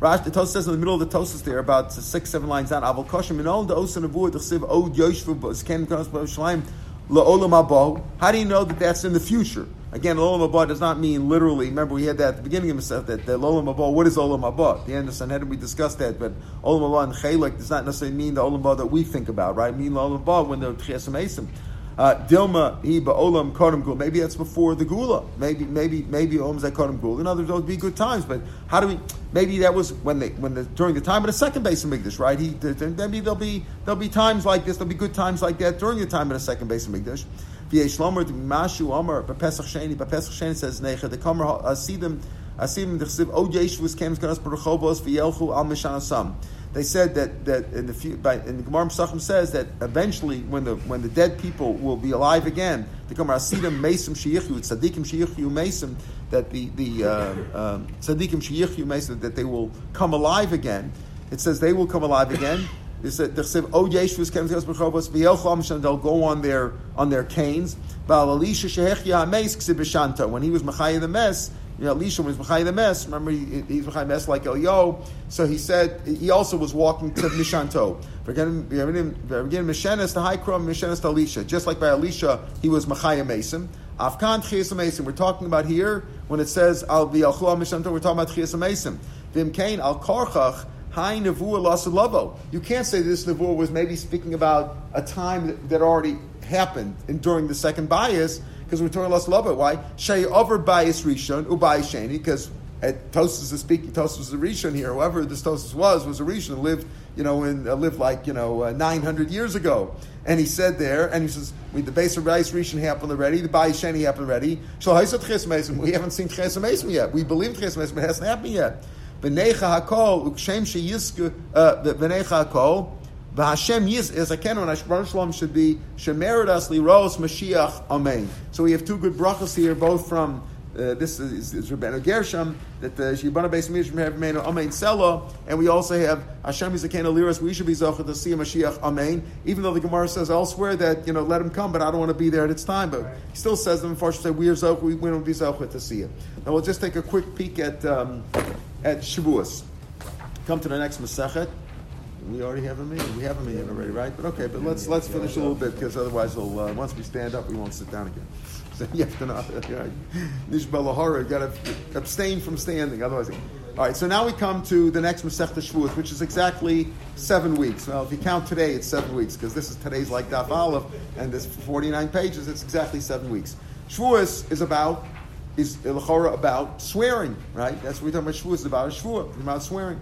Rash, the Tosis says in the middle of the Tosis there, about six, seven lines down, Aval Koshim, all the Osan of the Siv, Od Yoshvu, Ken Shalaim, La'olam Abo. How do you know that that's in the future? Again, Olam Abba does not mean literally. Remember, we had that at the beginning of the stuff that, that Olam Abba, what is Olam Abba? The end of Sanhedrin, we discussed that, but Olam Abba and Chelek does not necessarily mean the Olam Abba that we think about, right? Mean Olam Abba when they're Tchias Asim. Uh, Dilma he ba'olam kodem gula. Maybe that's before the gula. Maybe maybe maybe olam kodem gula. In other words, be good times. But how do we? Maybe that was when they when the during the time of the second base of Migdash, right? He maybe there'll be there'll be times like this. There'll be good times like that during the time of the second base of Migdash. V'yesh lomer to mashu omer b'pesach sheni b'pesach sheni says necha the kamer asidim asidim d'chsiv od yeshvus kems kanas b'rechovos v'yelchu al mishanasam they said that, that in the few, by, in the Gemara Pesachim says that eventually when the when the dead people will be alive again, the Gemara Asidim Mesim Sheyichu, Tzadikim Sheyichu Mesim, that the the uh, um, Tzadikim Sheyichu Mesim that they will come alive again. It says they will come alive again. They said they'll go on their on their canes. When he was Machaya the mess, you know, Elisha was Machai the mess. Remember, he, he's Machai mess like Elio. So he said he also was walking to [COUGHS] Mishanto. Again, Mishanis to Haikram, Mishanis to Elisha. Just like by Elisha, he was Machai Mason. Afkan Chias Mason. We're talking about here when it says Al Biachua Mishanto. We're talking about Chias Mason. Vim Kain Al Karchach. Hi Nevuah You can't say this Nevuah was maybe speaking about a time that, that already happened in, during the second bias because we're talking less love. Why? Shay over bias rishon ubayis sheni because at Tosus is speaking. Tosus is a rishon here. Whoever this Tosus was was a rishon lived you know in uh, lived like you know uh, nine hundred years ago. And he said there, and he says, we, the base of Rice Rishon happened already, the Bayis Sheni happened already. So we haven't seen Ches yet. We believe Ches but it hasn't happened yet. V'necha hakol, ukshem sheyiske, uh, v'necha hakol, V'Hashem Yiz is a canon. Shalom should be Shemered Liros Mashiach Amen. So we have two good brachas here, both from uh, this is, is Rebbeinu Gershom that the Shibana Beis Mishim have made Amen Sela, and we also have Hashem is a canon Liros. We should be Zochah to see Mashiach Amen. Even though the Gemara says elsewhere that you know let him come, but I don't want to be there at its time. But he still says them. Unfortunately, we are Zochah. We will be Zochah to see it. Now we'll just take a quick peek at um, at Shavuos. Come to the next Masechet. We already have a meeting. We have a meeting already, right? But okay, but let's let's finish a little bit because otherwise, we'll, uh, once we stand up, we won't sit down again. [LAUGHS] So you have to know, [LAUGHS] Nishbalahara, you got to abstain from standing. Otherwise, all right. So now we come to the next Masechta Shavuot, which is exactly seven weeks. Well, if you count today, it's seven weeks because this is today's like Daf Aleph, and this 49 pages. It's exactly seven weeks. Shavuos is about is about swearing, right? That's what we're talking about. Shavuos is about a Shavuot, about swearing.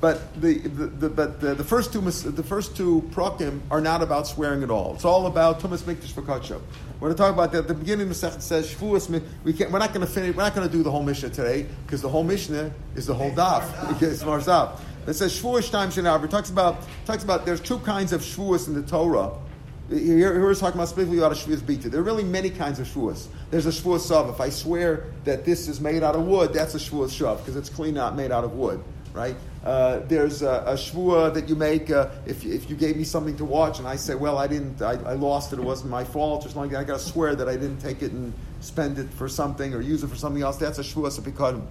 But the, the, the but the, the, first two the first two prokim are not about swearing at all. It's all about tumas mikdash v'kadsho. We're going to talk about that. At the beginning of the Masechet says shvuas. We can't. We're not going to finish. We're not going to do the whole Mishnah today because the whole Mishnah is the whole daf. It's [LAUGHS] marzab. It says shvuas time shenav. It talks about talks about there's two kinds of shvuas in the Torah. Here, here we're talking about specifically about a shvuas bita. There are really many kinds of shvuas. There's a shvuas sav. If I swear that this is made out of wood, that's a shvuas shav because it's clean not made out of wood right? Uh, there's a, a shvua that you make uh, if, if you gave me something to watch and I say, well, I didn't, I, I lost it, it wasn't my fault, or something like. I got to swear that I didn't take it and spend it for something or use it for something else. That's a shvua sapikadim.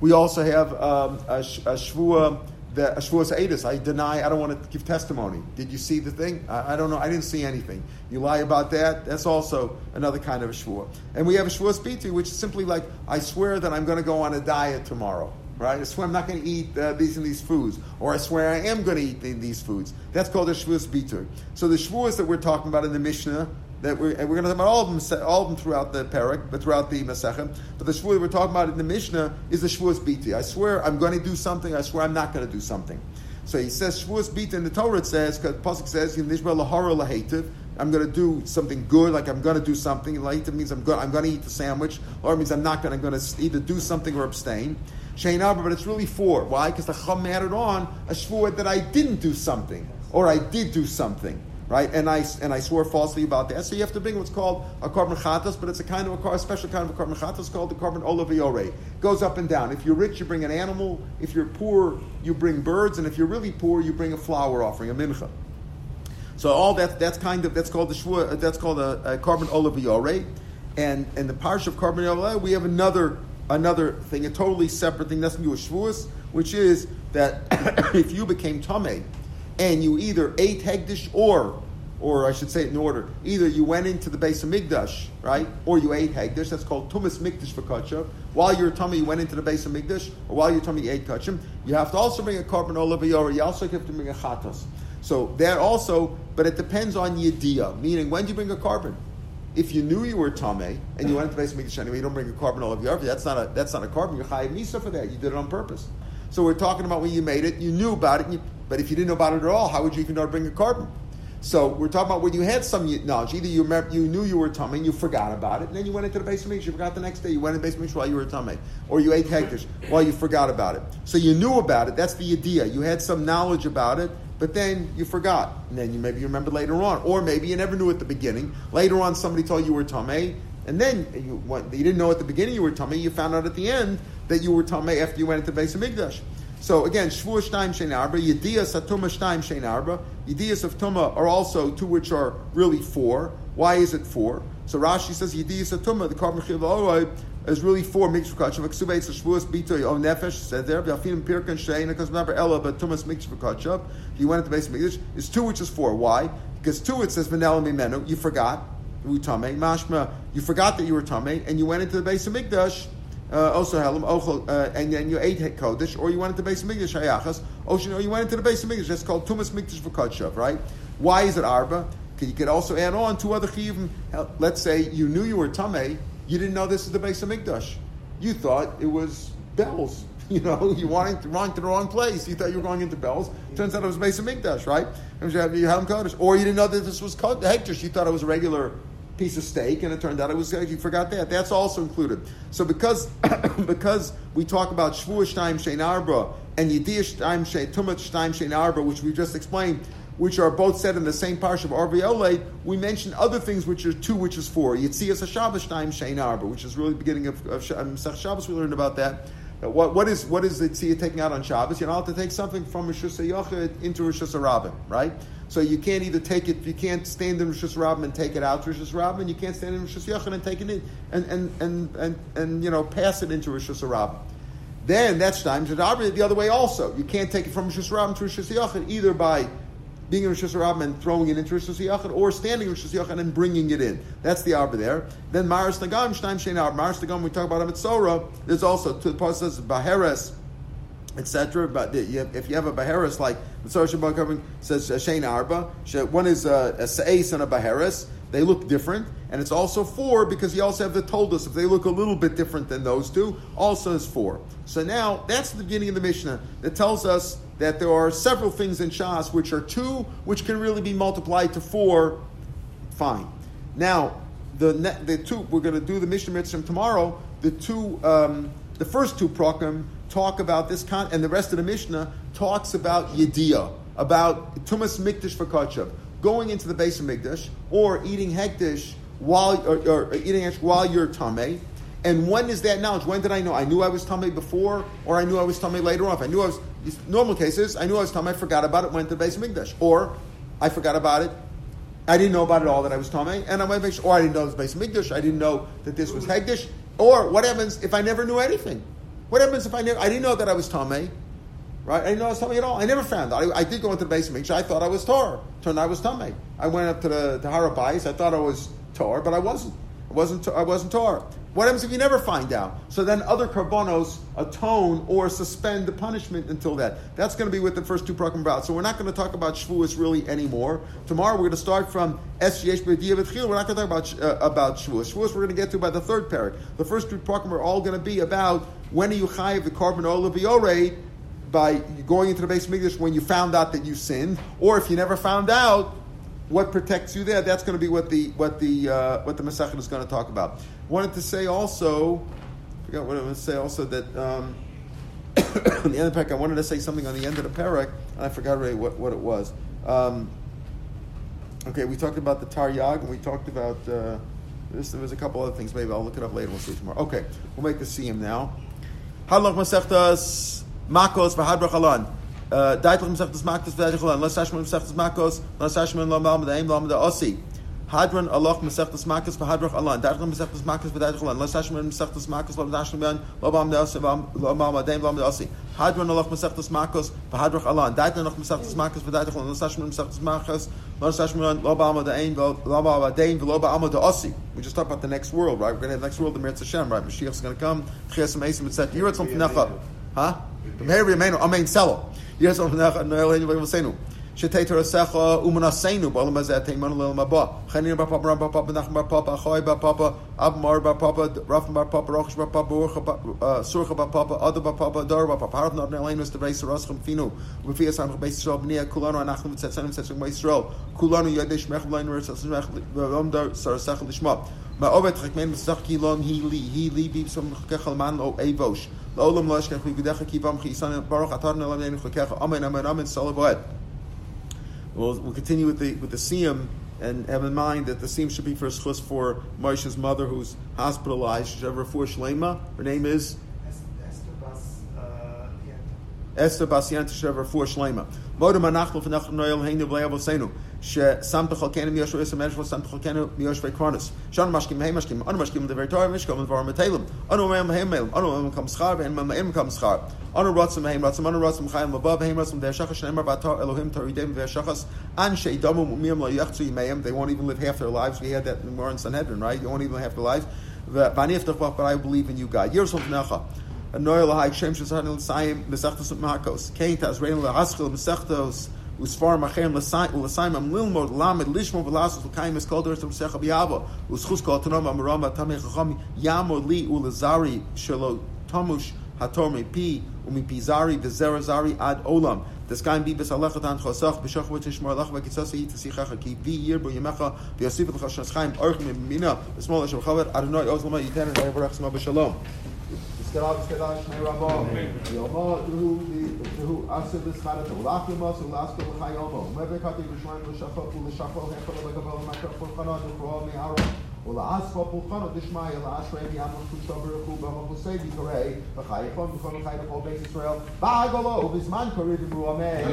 We also have um, a, a shvua that a shvuas edus. I deny. I don't want to give testimony. Did you see the thing? I, I, don't know. I didn't see anything. You lie about that. That's also another kind of a shvua. And we have a shvuas biti, which is simply like I swear that I'm going to go on a diet tomorrow right? I swear I'm not going to eat uh, these and these foods, or I swear I am going to eat the, these foods. That's called a shvuas bitur. So the shvuas that we're talking about in the Mishnah, that we're, and we're going to talk about all of them, all of them throughout the parak, but throughout the Masechem. But the shvuah we're talking about in the Mishnah is the shvuas bitur. I swear I'm going to do something. I swear I'm not going to do something. So he says shvuas bitur in the Torah. It says because pasuk says nishba lahara lahativ. I'm going to do something good, like I'm going to do something. Lahativ means I'm going, I'm going to eat the sandwich, or it means I'm not going. I'm going to either do something or abstain. Shein Arba, but it's really four. Why? Because the Chum added on a shvuah that I didn't do something, or I did do something, right? And I and I swore falsely about that. So you have to bring what's called a korban chatas, but it's a kind of a, a special kind of a korban chatas called the korban olaviore. Goes up and down. If you're rich, you bring an animal. If you're poor, you bring birds, and if you're really poor, you bring a flower offering, a mincha. So all that that's kind of that's called the shvuah. Uh, that's called a, a korban olaviore. And and the parish of korban olaviore, we have another another thing, a totally separate thing. That's new shvuas, which is that [COUGHS] if you became tame and you either ate hegdish or, or I should say it in order, either you went into the base of migdash, right, or you ate hegdish. That's called tumas mikdash for kacha. While you're tummy, you went into the base of migdash, or while you're tummy, you ate kachim. You have to also bring a korban olav You also have to bring a chatas. So that also, but it depends on yediyah, meaning when do you bring a korban? If you knew you were tame and you went to the base mikdash anyway, you don't bring a korban all of your That's not a that's not a korban. You're chayiv misa for that. You did it on purpose. So we're talking about when you made it, you knew about it, you, but if you didn't know about it at all, how would you even know to bring a korban? So we're talking about when you had some knowledge. Either you remember, you knew you were tummy and you forgot about it, and then you went into the base mikdash. You forgot the next day. You went in the base mikdash while you were tummy, or you ate hektish while you forgot about it. So you knew about it. That's the idea. You had some knowledge about it, but then you forgot. And then you maybe you remember later on. Or maybe you never knew at the beginning. Later on, somebody told you you were Tameh, and then you, you didn't know at the beginning you were Tameh, you found out at the end that you were Tameh after you went into Beis Hamikdash. So again, Shvuah Shtaim Shein Arba, Yediyas Atuma Shtaim Shein Arba. Yediyas of Tuma are also two which are really four. Why is it four? So Rashi says Yediyas Atuma, the Chiv is really four mikdash. Ksuba it's shvuas bitoy o nefesh said there. V'afim pirkan shein because remember Ella but tumas mikdash v'kachav. If you went into the base of mikdash, it's two which is four. Why? Because two it says v'nela mimenu. You forgot. Utame mashma. You forgot that you were tame, and you went into the base of mikdash. Uh, also helam ochel, uh, and then you ate kodesh, or you went into the base of mikdash hayachas. Or you went into the base of mikdash. That's called tumas mikdash v'kachav, right? Why is it arba? You could also add on two other chiyuvim. Let's say you knew you were tame you didn't know this is the base of Mikdash. You thought it was bells. [LAUGHS] You know, you to run to the wrong place. You thought you were going into bells. Turns out it was base of Mikdash, right? Or you didn't know that this was Hektish. You thought it was a regular piece of steak, and it turned out it was uh, you forgot that. That's also included. So because [COUGHS] because we talk about Shvuah Shtaim Shein Arba and Yediyah Shtaim Shein Tumat Shtaim Shein Arba, which we just explained, which are both said in the same parsha of Arviole, we mention other things which are two, which is four. Yitzias Shabbos Shtaim Shein Arba, which is really the beginning of, of um, Shabbos. We learned about that. What, what is what is the tziyah taking out on Shabbos? You're not allowed to take something from Rosh Hashanah into Rosh right? So you can't either take it, you can't stand in Rosh Hashanah and take it out to Rosh you can't stand in Rosh Hashanah and take it in and and and and, and you know pass it into Rosh. Then that's time to the other way also. You can't take it from Rosh Hashanah to Rosh Hashanah either by being in Rosh Hashanah and throwing it into Rosh Hashanah, or standing in Rosh Hashanah and bringing it in. That's the Arba there. Then Maris Nagam, Shnaim Shein Arba. Maris Nagam, we talk about Amitzora, there's also, the part says Baheres, etc. But if you have a Baheres like Mitzvah Shabbat covering says uh, Shein Arba, one is uh, a, a Seis and a Baheres. They look different, and it's also four because you also have the told us if they look a little bit different than those two, also is four. So now that's the beginning of the Mishnah that tells us that there are several things in Shas which are two, which can really be multiplied to four. Fine. Now, the the two we're going to do the Mishnah Mitzvah tomorrow. The two, um, the first two prokem talk about this con, and the rest of the Mishnah talks about Yediyah, about Tumas Mikdash for Kachav, going into the base of Mikdash or eating Hektish while or, or eating while you're Tameh. And when is that knowledge? When did I know? I knew I was Tameh before, or I knew I was Tameh later on. I knew I was normal cases, I knew I was Tameh, I forgot about it, went to the base Mikdash. Or I forgot about it, I didn't know about it all that I was Tameh, and I went to or I didn't know was base Mikdash, I didn't know that this was Hegdish. Or what happens if I never knew anything? What happens if I never, I didn't know that I was Tameh? Right? I didn't know I was Tameh at all. I never found out. I, I, did go into the base Mikdash. I thought I was Tor. Turned out I was Tameh. I went up to the to Harabais. I thought I was Tor, but I wasn't. I wasn't. I wasn't Tor. What happens if you never find out? So then other karbonos atone or suspend the punishment until that. That's going to be what the first two program about. So we're not going to talk about Shavuos really anymore. Tomorrow we're going to start from SGH B'Diya V'Tchil. We're not going to talk about, uh, about Shavuos. Shavuos we're going to get to by the third parak. The first two program are all going to be about when are you chayiv the korban oil by going into the base English when you found out that you sinned, or if you never found out, what protects you there? That's going to be what the what the uh, what the Masechet is going to talk about. Wanted to say also, I forgot what I was to say also that um, [COUGHS] in the end of the parak, I wanted to say something on the end of the parak, and I forgot already what, what it was. Um, okay, we talked about the Taryag, and we talked about uh, this. There was a couple other things. Maybe I'll look it up later. We'll see tomorrow. Okay, we'll make the Siyam now. Halach Masechtas Makos v'Hadrach Alan. Daitlich Masechtas Makos v'Hadrach Alan. Las Hashman Masechtas Makos. Las Hashman Lam Lam Daim Lam Da Osi. Hadron Allah Masechtas Makas v'Hadrach Alan. Daitlich Masechtas Makas v'Hadrach Alan. Hashman Masechtas Makas Lam Hashman Lam Lam Da Osi Lam Lam Daim Lam Da Osi. Hadron Allah Masechtas Makos v'Hadrach Alan. Daitlich Allah Masechtas Makas v'Hadrach Alan. Hashman Masechtas Makas. Las Hashman Lam Lam Daim Lam Lam Daim Lam Lam Da Osi. We just talked about the next world, right? We're going to have the next world, the Meretz Hashem, right? Mashiach's going to come. Chias Meisim, etc. You're at something Huh? Meher Yemenu, Amen Selo. Yes, on the Noel Hen Yevasenu. Shetei Torasecha Umanasenu Balam Azet Teiman Lel Maba. Chanin Bar Papa Ram Bar Papa Nachman Bar Abmar Bar Papa Rafan Bar Papa Rochish Bar Papa Surcha Bar Dar Bar Papa Harav Not Nelain was the Reis Raschem Finu. V'fi Yisrael Beis Yisrael Kulanu Anachnu V'Tzetzanim V'Tzetzim Yisrael Kulanu Yadesh Mech V'Lein Ritz V'Lom V'Lom Sarasech Lishma. Ma'ovet Chakmen V'Sach Kilon Hi Li Hi Li B'Som Kechal Man O Evosh. L'olam Lo Eshkech V'Gudecha Kivam Chisanim Baruch Atar Nelam Yeinu Chakecha Amen Amen Amen Salavoed. We'll, we'll continue with the with the siyum and have in mind that the siyum should be for schus for Moshe's mother who's hospitalized. She's ever for Shlema. Her name is Esther Basianta uh, Shever for Shlema. Modem Anachlo Fenach Noel Heinu Vleavosenu ששמת חלקנו מיושבי יסמר שלו, שמת חלקנו מיושבי קרונס. שאנו משקים הם משקים, אנו משקים דבר תורה ומשקום דבר מטיילים. אנו אומרים מהם מיילים, אנו אומרים מקום שכר ואין מהם מקום שכר. אנו רוצים מהם רוצים, אנו רוצים חיים לבא והם רוצים דרך שחס שנאמר באתר אלוהים תורידם ודרך שחס אנשי דמו ומיים לא יחצו ימיהם, they won't even live half their lives. We had that in more in Sanhedrin, right? You won't even live half their lives. ואני אפתח בך, but I believe in you, God. ירס לפניך. הנויה להי שם שזרנו לסיים מסכתוס ומעקוס. כן תעזרנו להשכיל מסכתוס וספר מחרם ולסיים ללמוד, למד, לשמור ולעשות וקיים אסכל דורס ומסך ביאבו וסחוס כל תנום אמרם ותמי חכם יעמוד לי ולזרי שלו תמוש התור מפי ומפי זרי וזרע זרי עד עולם. דסקיים בי בסלחת ען חוסך בשוך ותשמור לך וקיצוס היא תשיחך כי בי ייר בו ימך ויוסיף לך שנסחיים אורך ממינה ושמאל אשר חבר אדוני עוז למה ייתן את היברך שמה בשלום. Skadal, skadal, shnei rabo. Yomo, tuhu, tuhu, aser b'schada, ulach yomos, ulas kol chayomo. Mebe kati b'shmaim l'shachot, u'l'shachot, hechol l'gabal, makar pulchana, dukhro, mi'aro. ולעסקו פולחנו דשמיא, לאשרי ביאמר קודשו ברוך הוא במחוסי ביקורי, וחי יכון בכל חי לכל בית ישראל, בעגלו ובזמן קורא דיברו אמן.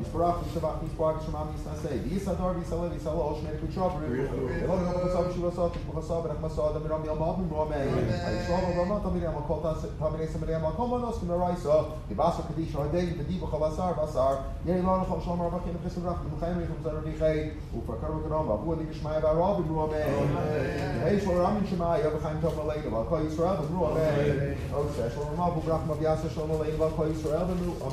יספרח וישבח ויספר ושמע ויסנסה, ויסדור ויסלה ויסלה עוד שני קודשו ברוך הוא. ולא נגמר חסו ושבסו, תשבחסו ורחמסו, דמירם ילמוד ממרו אמן. הישרוב ובנות תמירי המקול תמירי סמרי המקול מנוס כמרייסו, דיבסו קדיש הודי ודי בכל בשר בשר, יהי לא לכל שלום הרבקים וחסר רח, ומחיים ריחם זר רביחי Hey, ופקר וקרום, ואבו אני בשמעיה והרוב אמרו אמן. היי של רמין שמעיה וחיים טוב עלינו, ועל כל ישראל אמרו אמן. עוד שש, שלום רב וברח מביאסה שלום עלינו, ועל כל ישראל אמרו אמן.